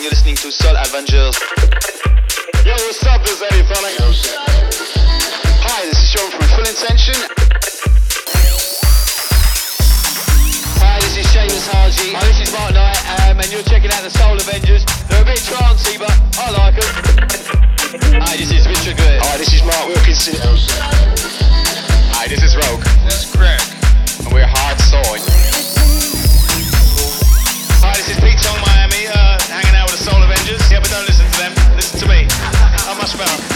and you're listening to Soul Avengers. Yo, what's up? This is Eddie Funny. Hi, this is Sean from Full Intention. Hi, this is Seamus Haji. Hi, this is Mark Knight, um, and you're checking out the Soul Avengers. They're a bit trancey, but I like them. Hi, this is Richard Gray. Hi, this is Mark Wilkinson. Hi, this is Rogue. This is Greg. And we're Hardsoul. Hi, this is Pete Tong I'm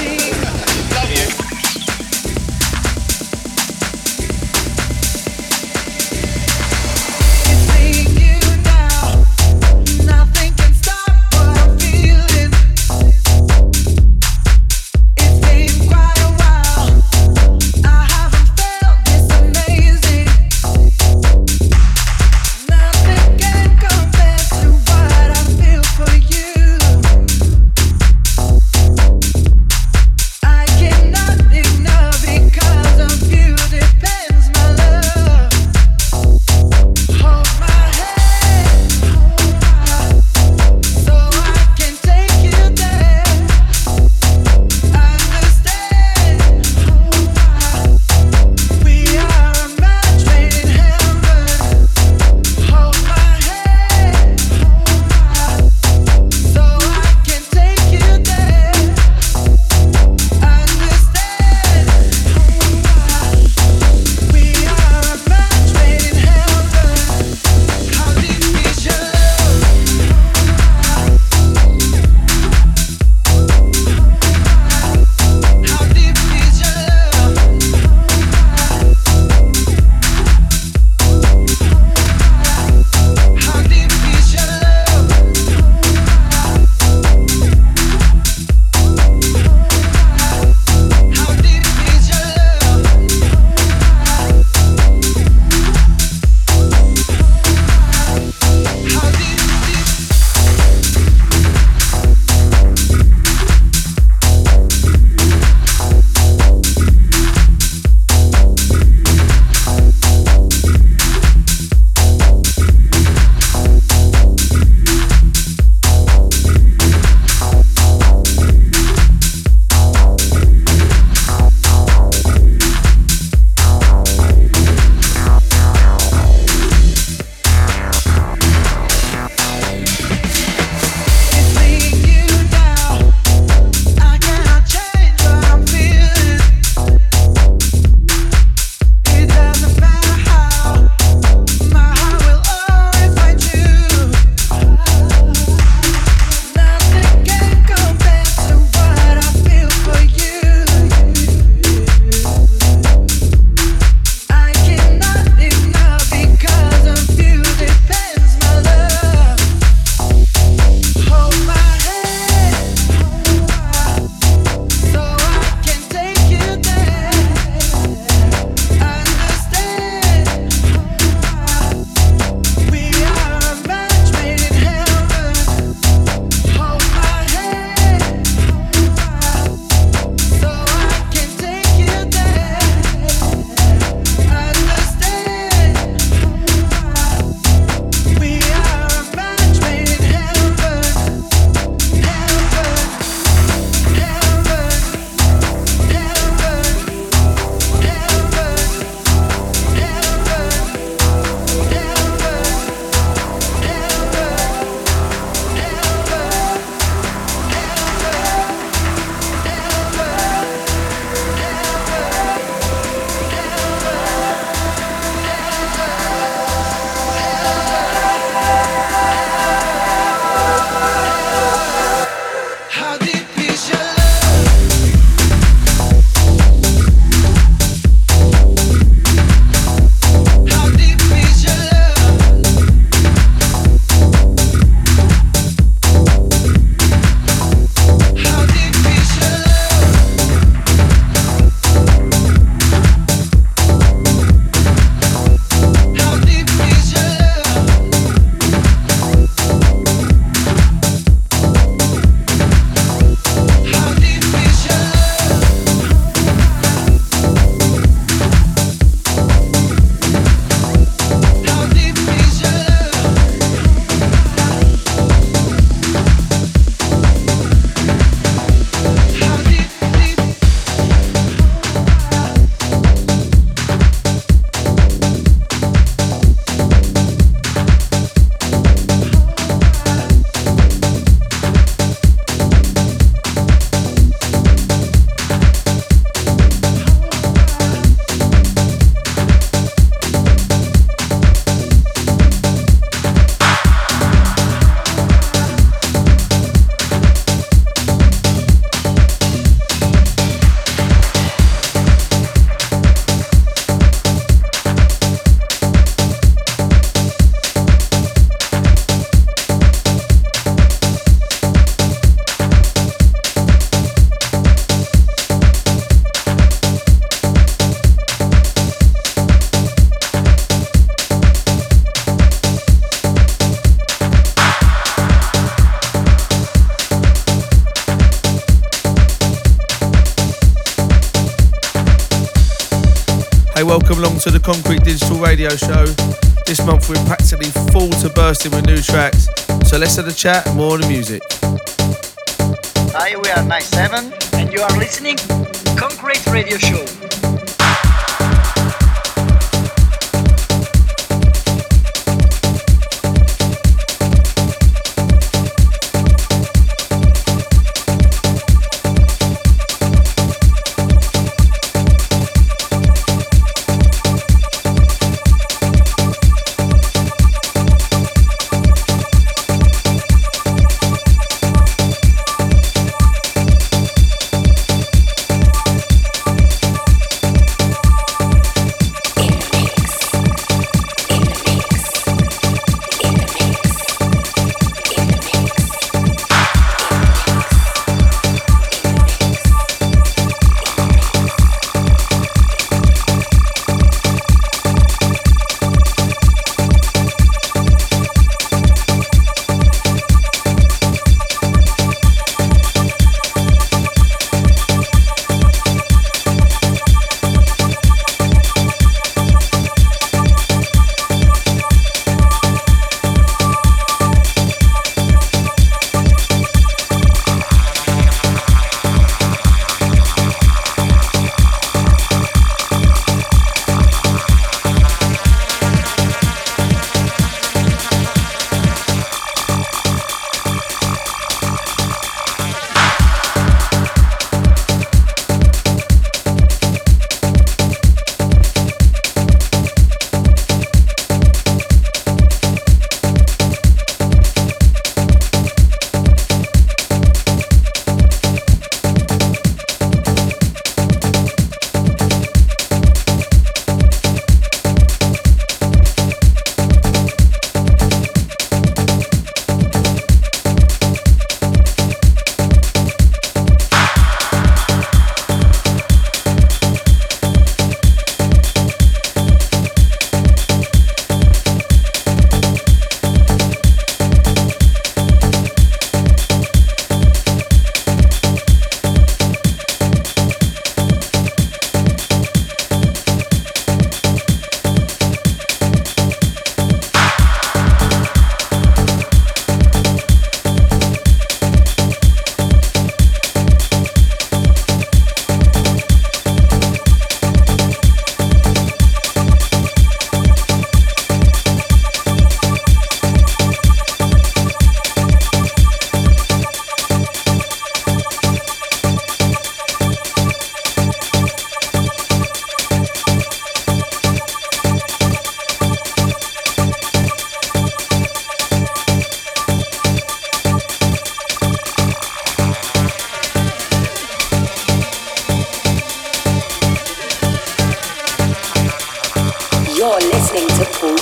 welcome along to the Concrete Digital Radio Show. This month we're practically full to bursting with new tracks. So let's have a chat, and more of the music. Hi, we are Nice 7 and you are listening Concrete Radio Show.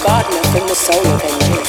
gardener from the solar engine.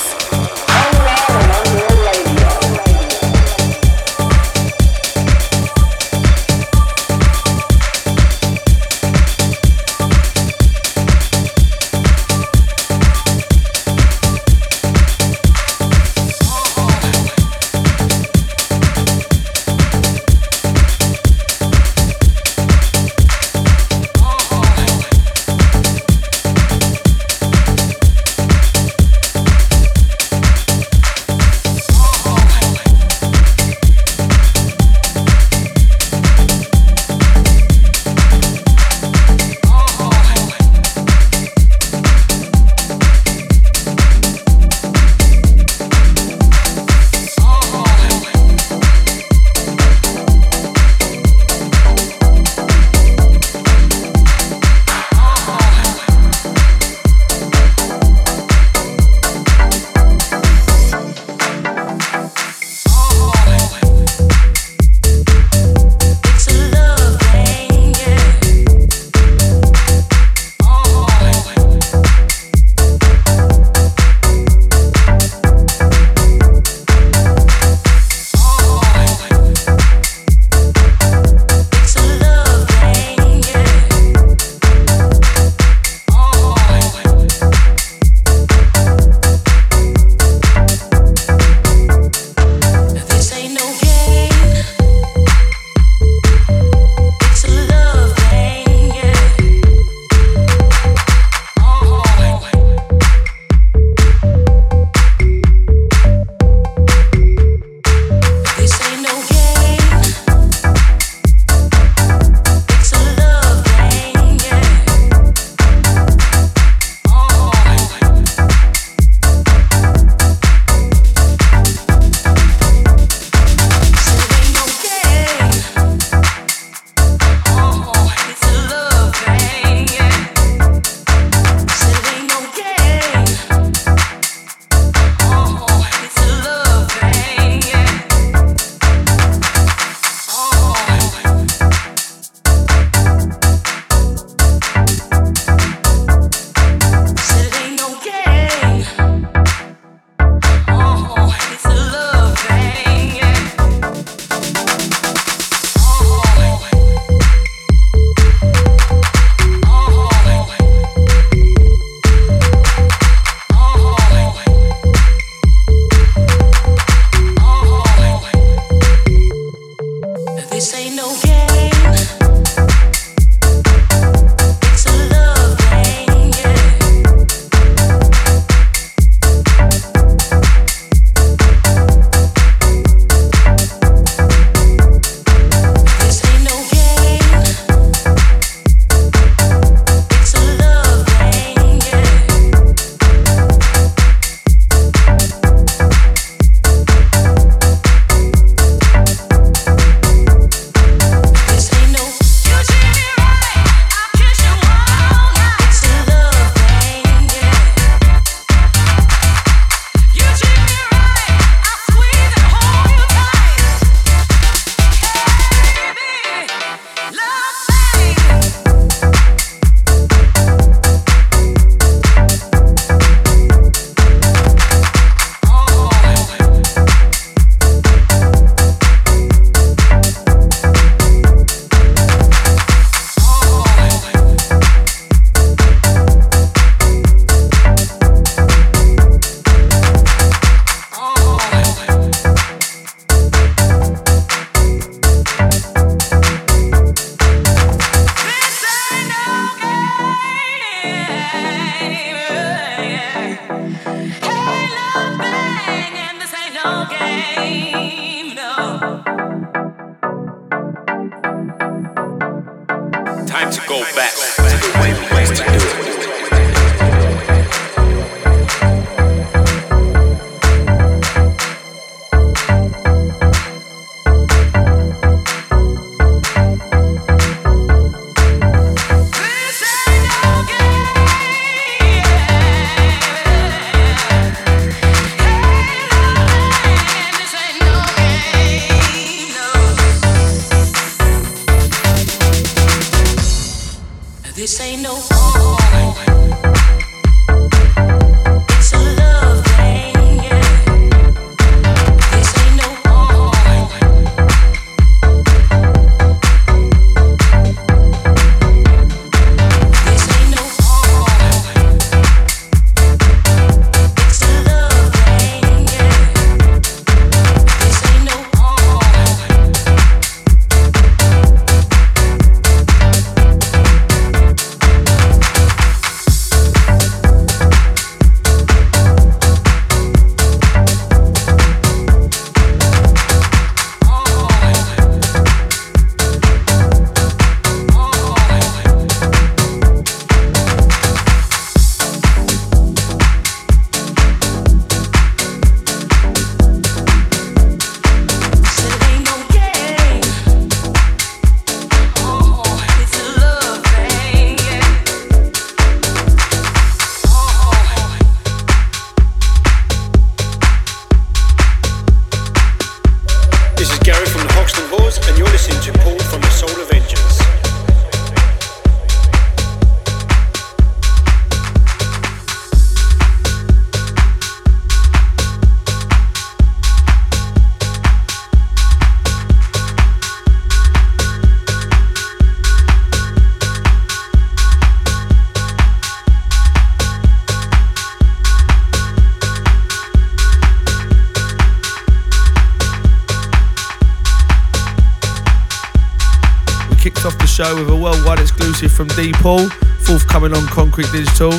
D Paul, forthcoming on Concrete Digital.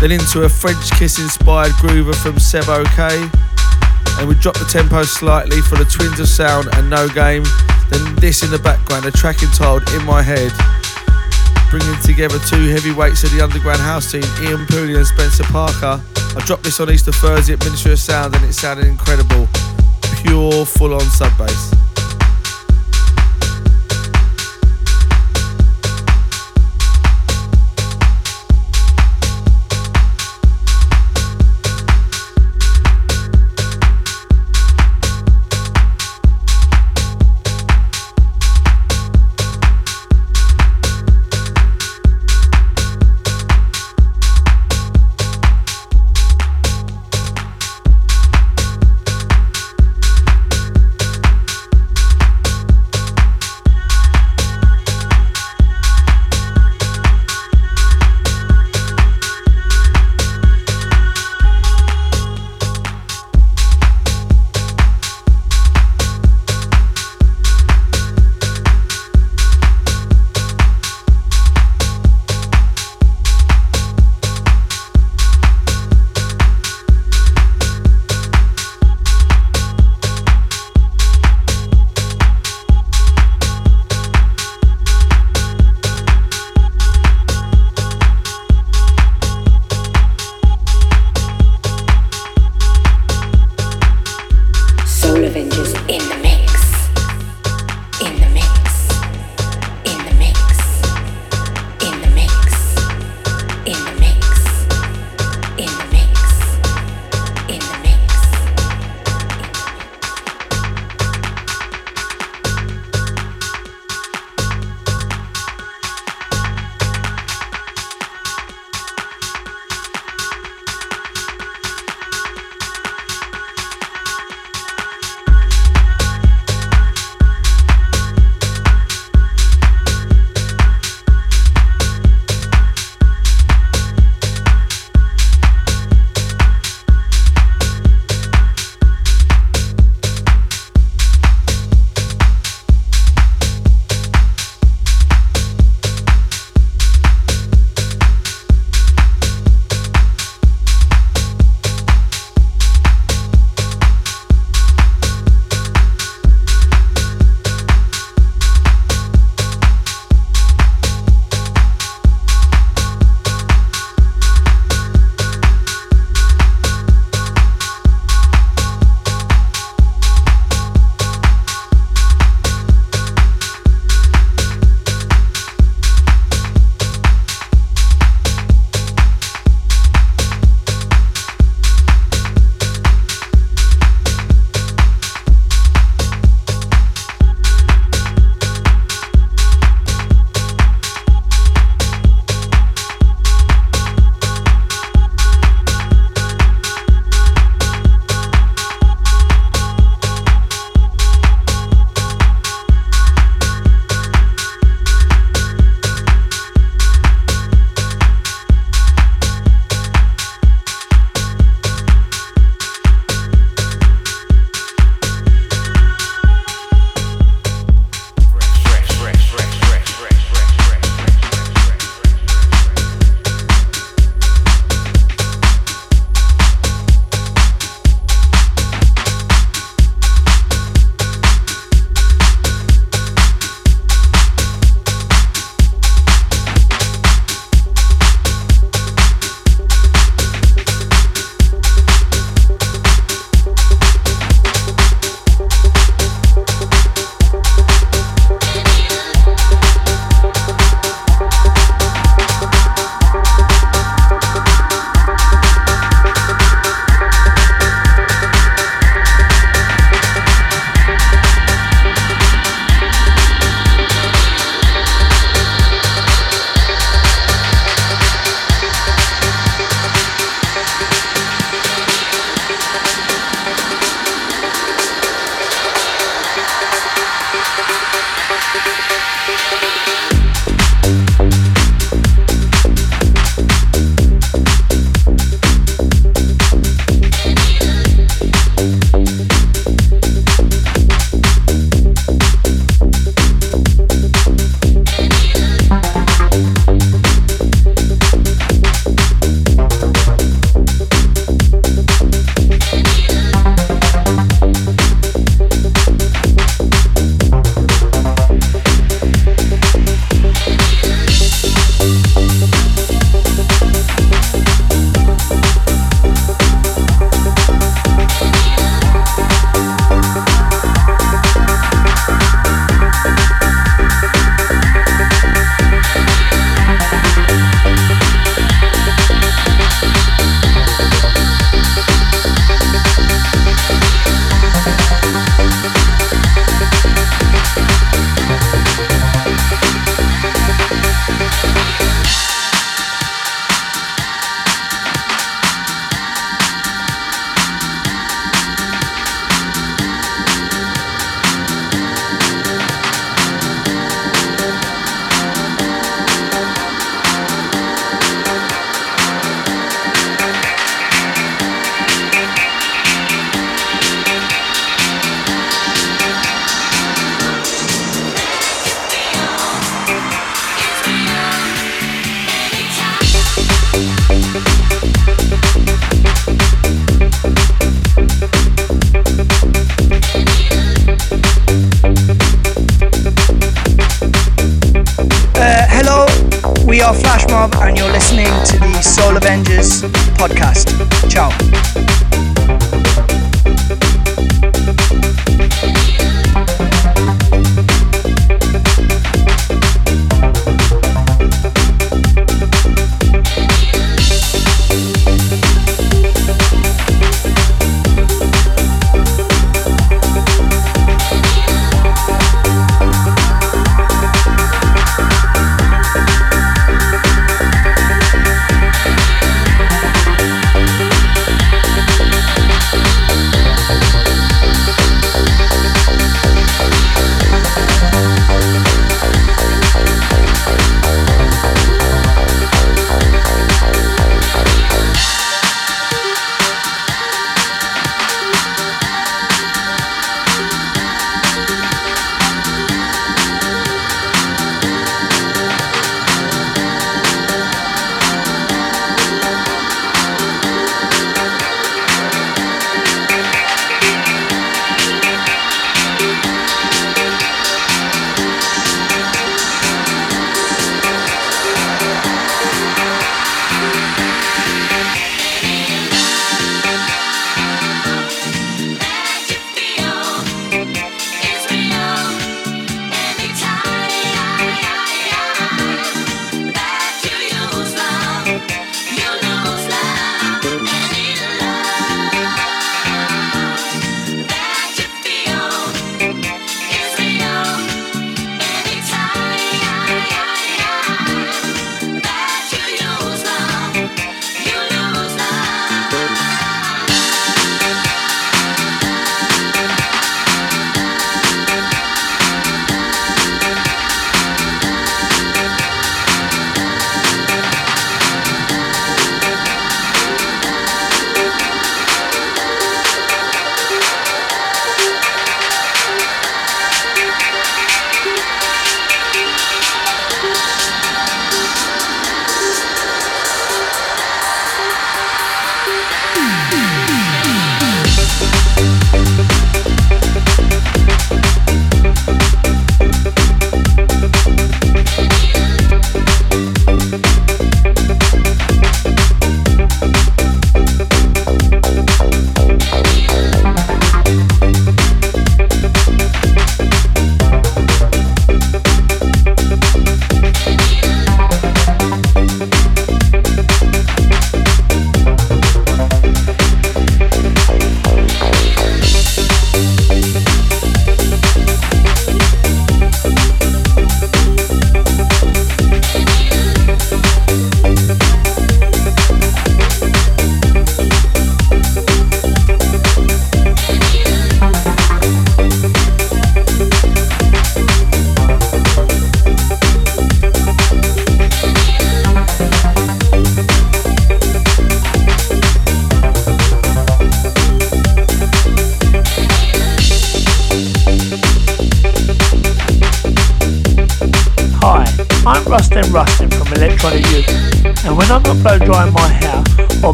Then into a French kiss inspired groover from Seb OK. And we dropped the tempo slightly for the Twins of Sound and No Game. Then this in the background, a track entitled In My Head. Bringing together two heavyweights of the underground house scene, Ian Pooley and Spencer Parker. I dropped this on Easter Thursday at Ministry of Sound and it sounded incredible. Pure full on sub bass. We are Flash Mob, and you're listening to the Soul Avengers podcast. Ciao.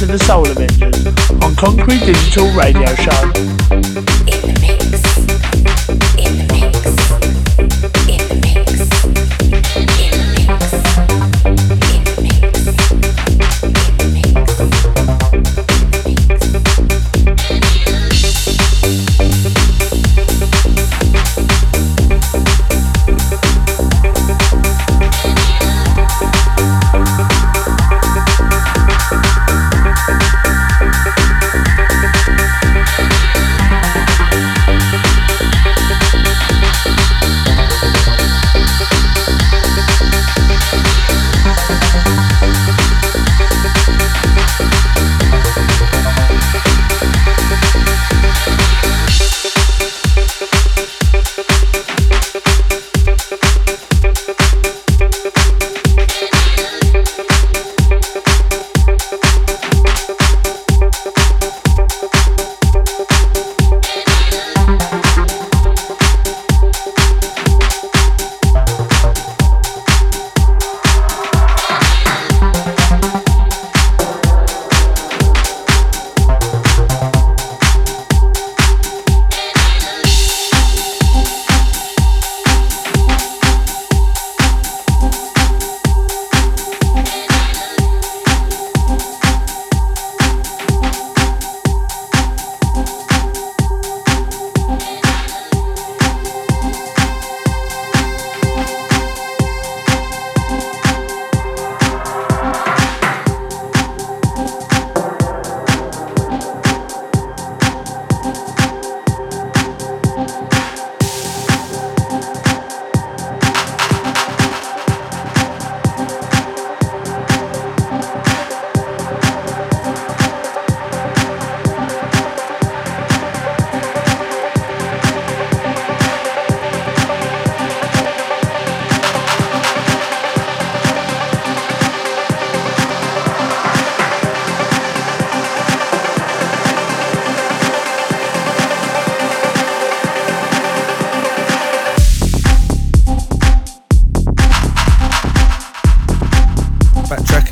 To the Soul Avengers on Concrete Digital Radio Show.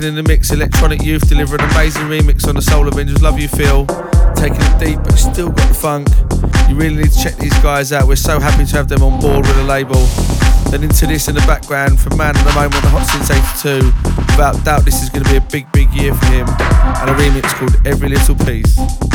In the mix, Electronic Youth deliver an amazing remix on the Soul Avengers. Love you, Phil. Taking it deep, but still got the funk. You really need to check these guys out. We're so happy to have them on board with the label. Then into this in the background from Man at the Moment, the Hot Since 82. Without doubt, this is going to be a big, big year for him. And a remix called Every Little Piece.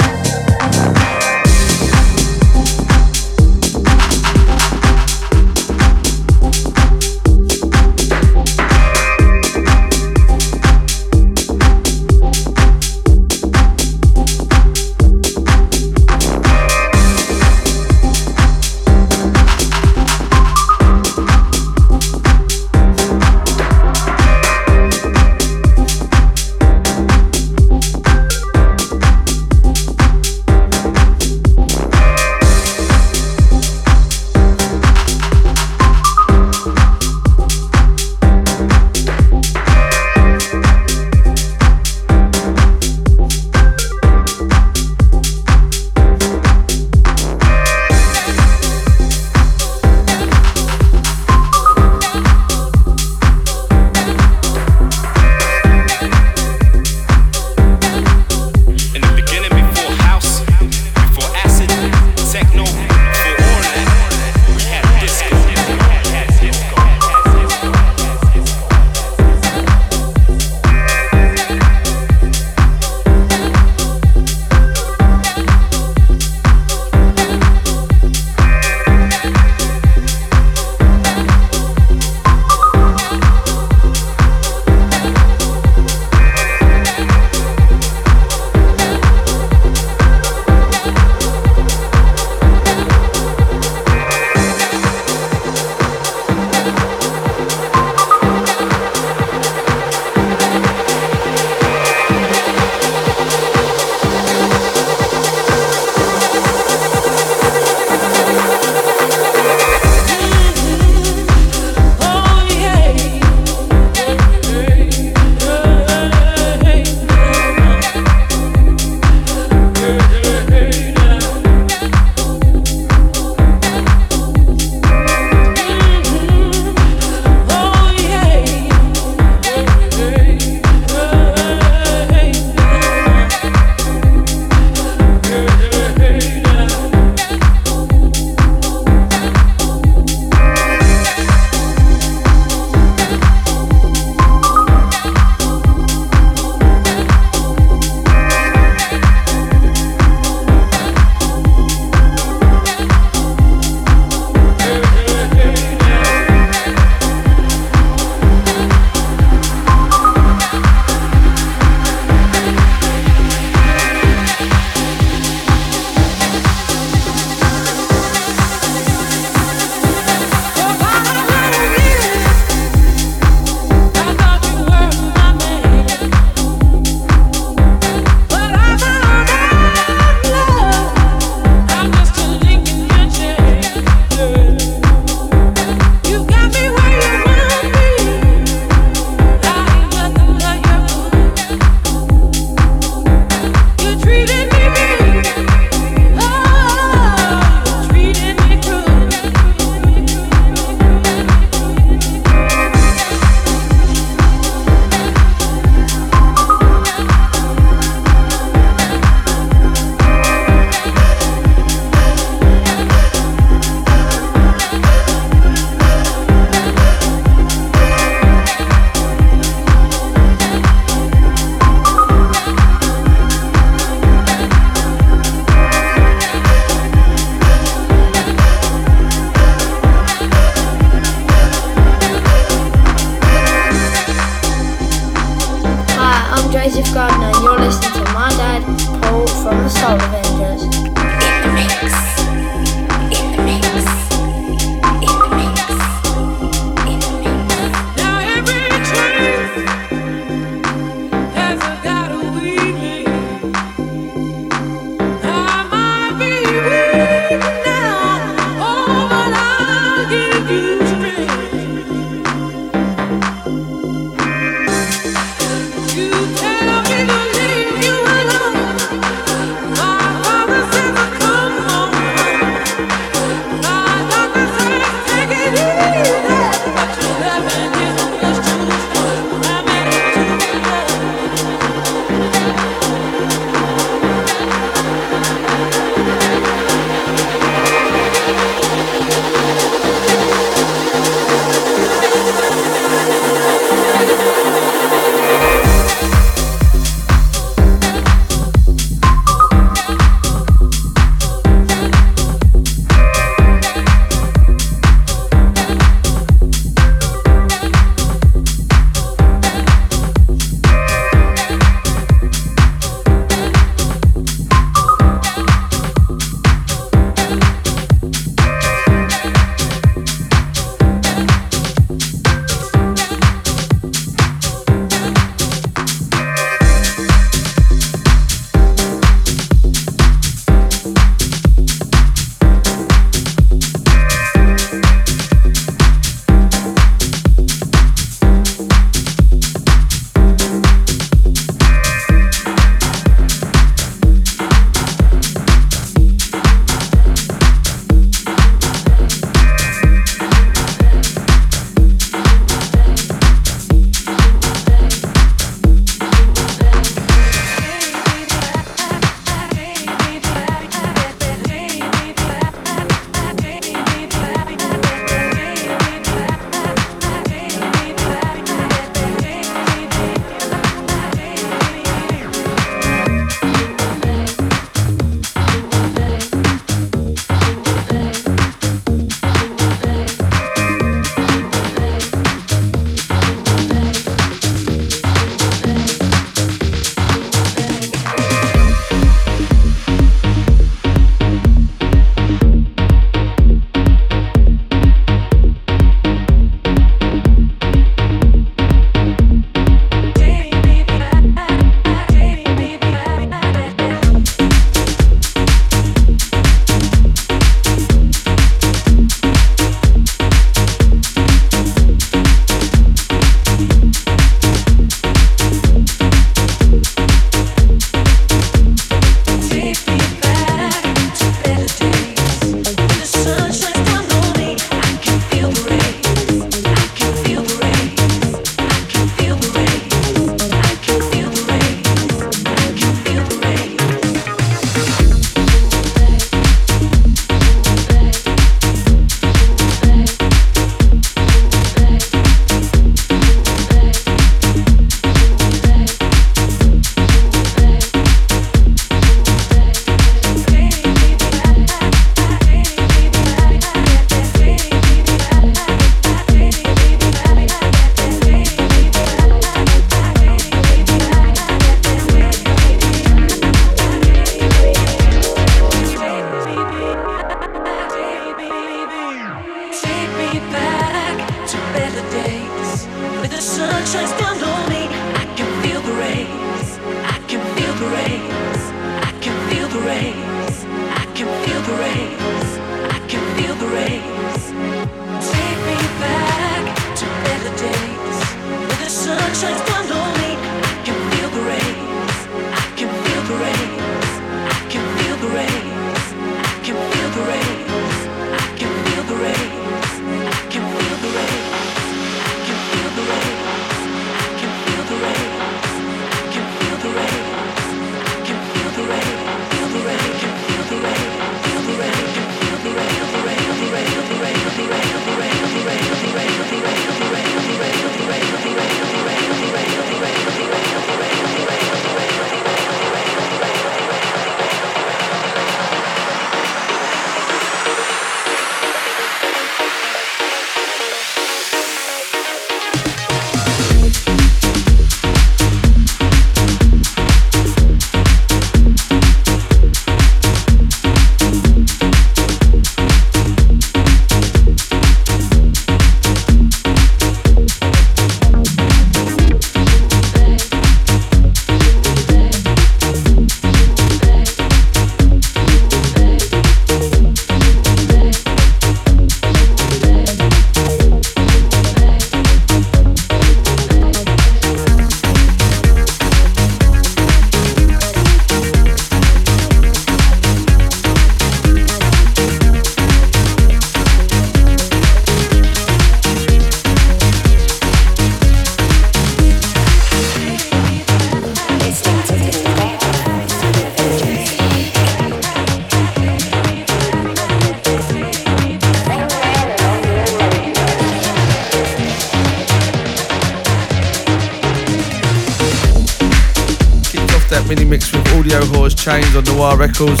Noir Records.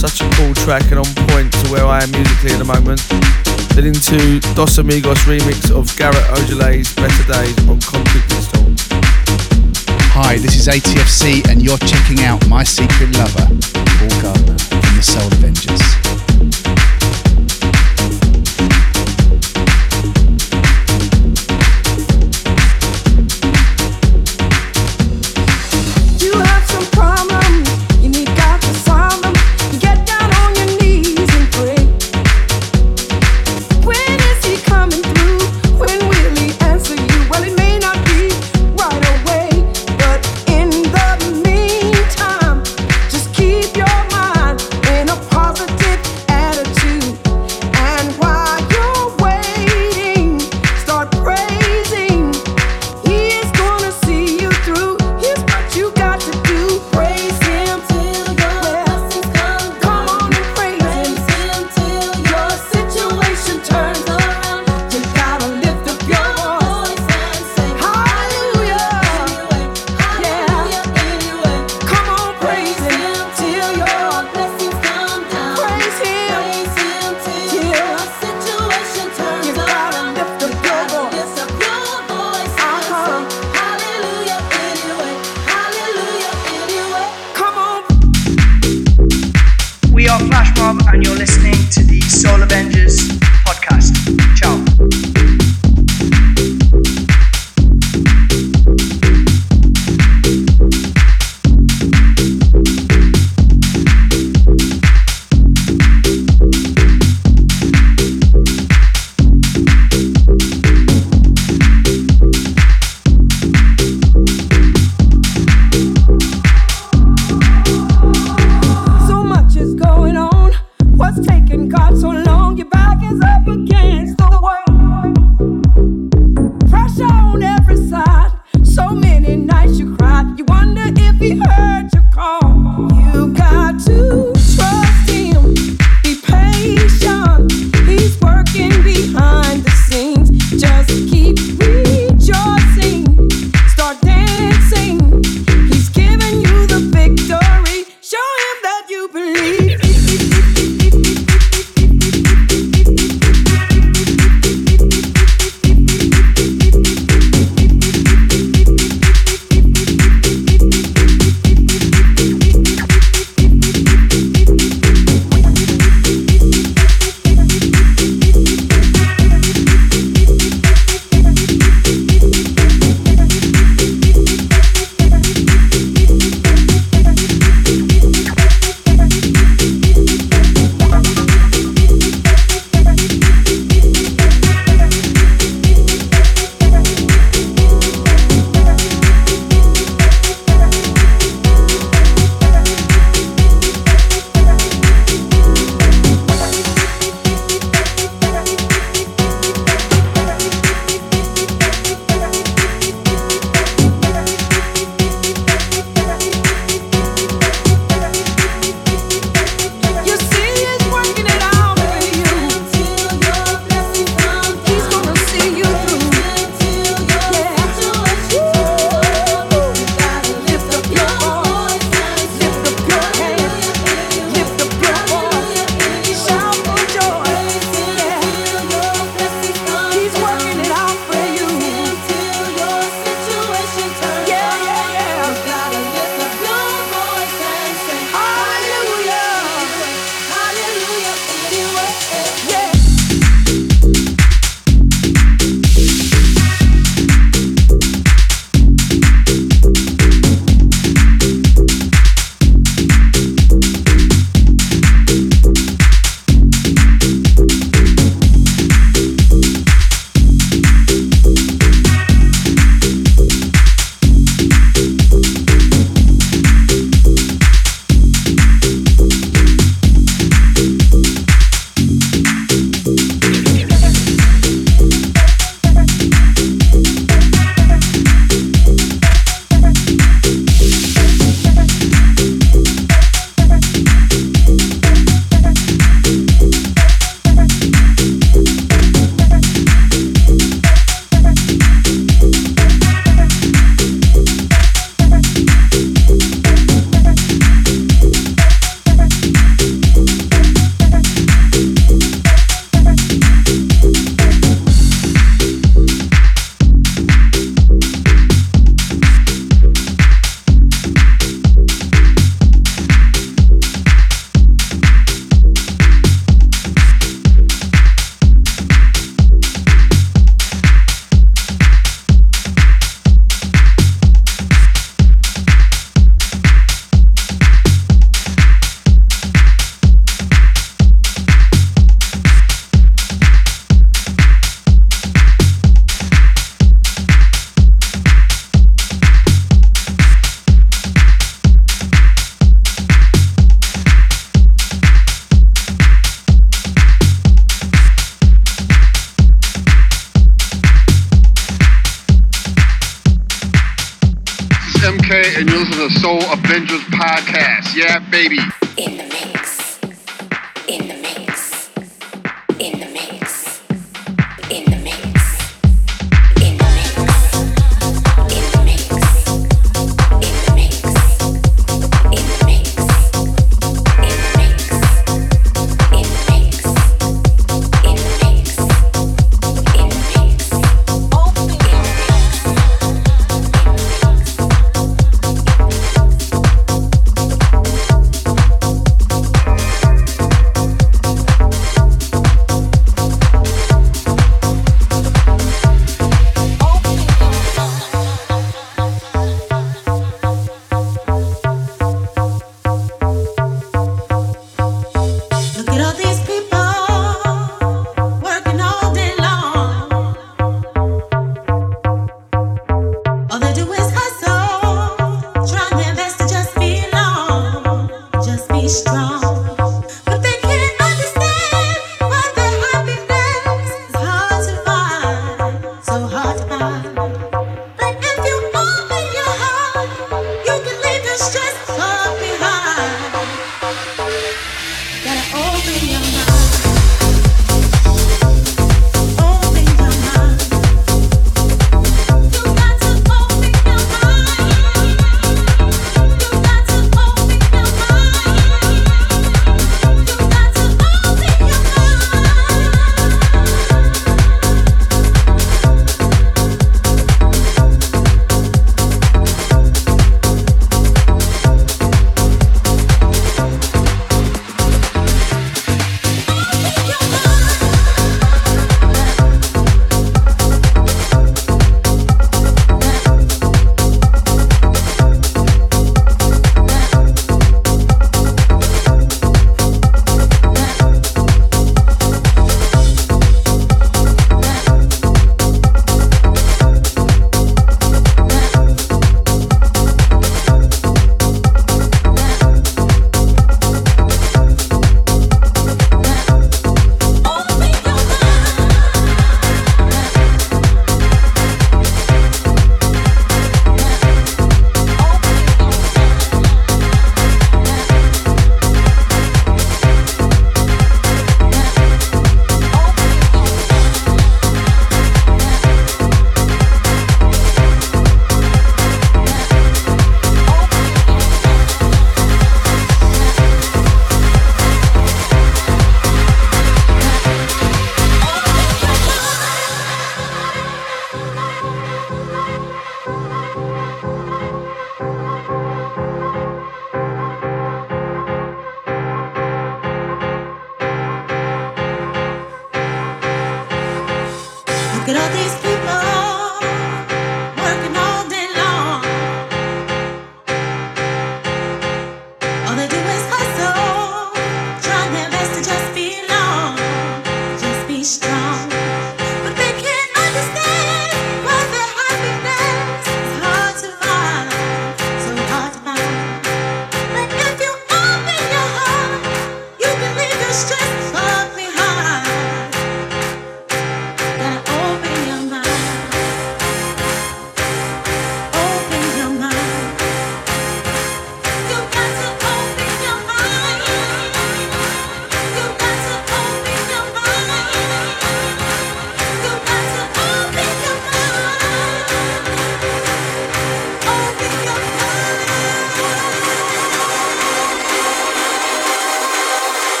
Such a cool track and on point to where I am musically at the moment. Then into Dos Amigos remix of Garrett Ogelay's Better Days on Concrete Pistol. Hi, this is ATFC and you're checking out My Secret Lover, Paul Gardner from the Soul Avengers.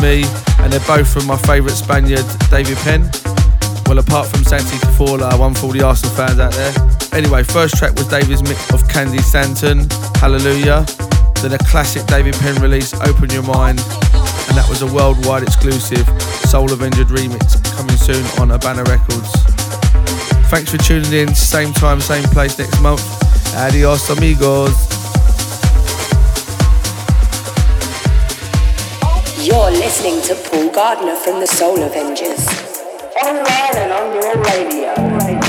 Me, and they're both from my favourite Spaniard, David Penn. Well, apart from Santi Cazorla, one for all the Arsenal fans out there. Anyway, first track was David's mix of Candi Staton, Hallelujah. Then a classic David Penn release, Open Your Mind, and that was a worldwide exclusive Soul Avenger remix coming soon on Urbana Records. Thanks for tuning in, same time, same place next month. Adios, amigos. Listening to Paul Gardner from the Soul Avengers. Online and on your radio.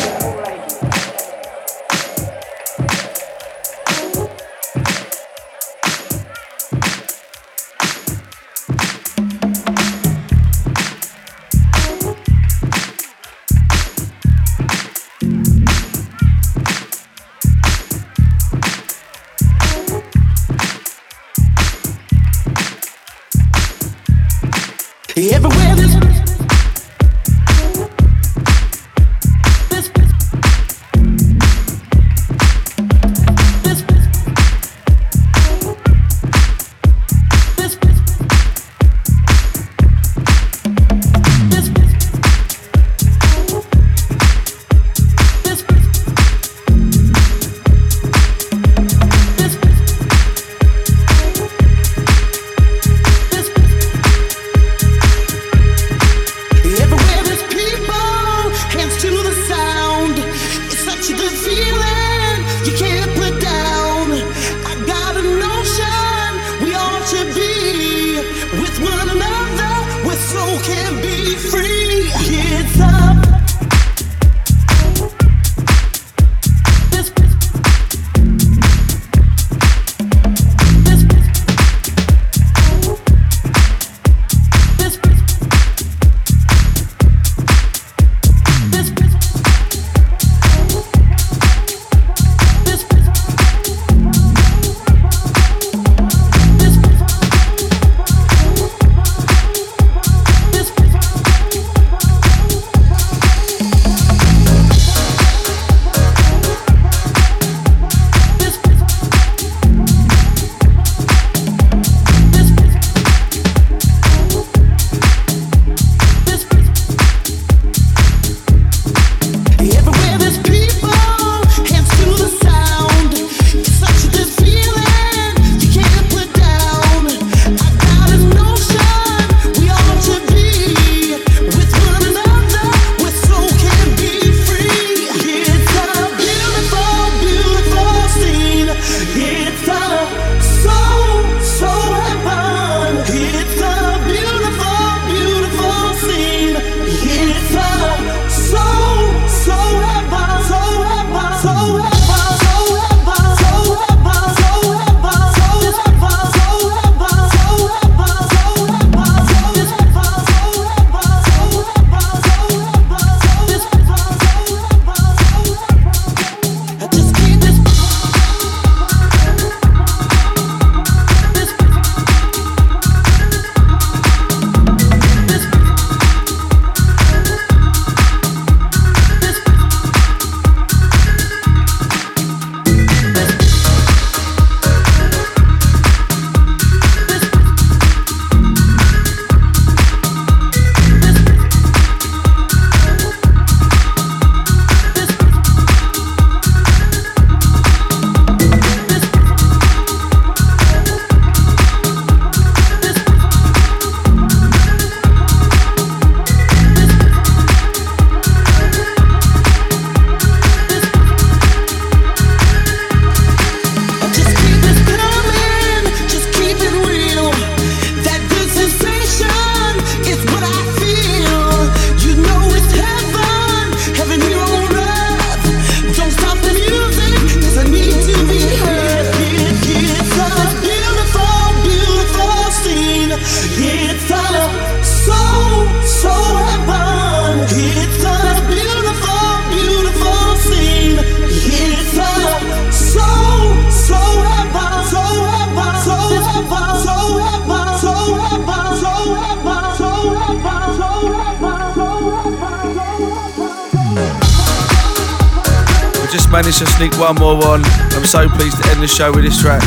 Managed to sneak one more on. I'm so pleased to end the show with this track.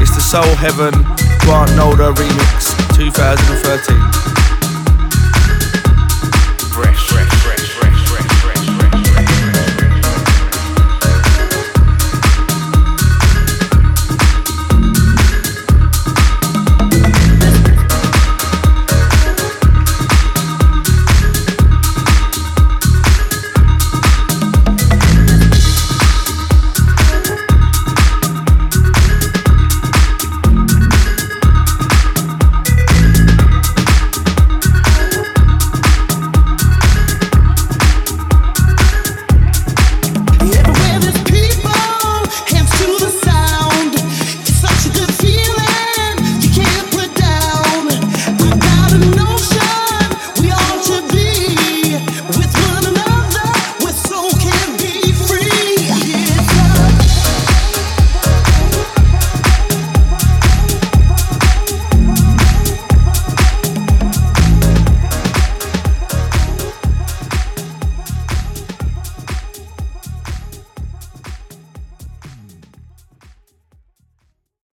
It's the Soul Heaven Grant Nolder remix 2013.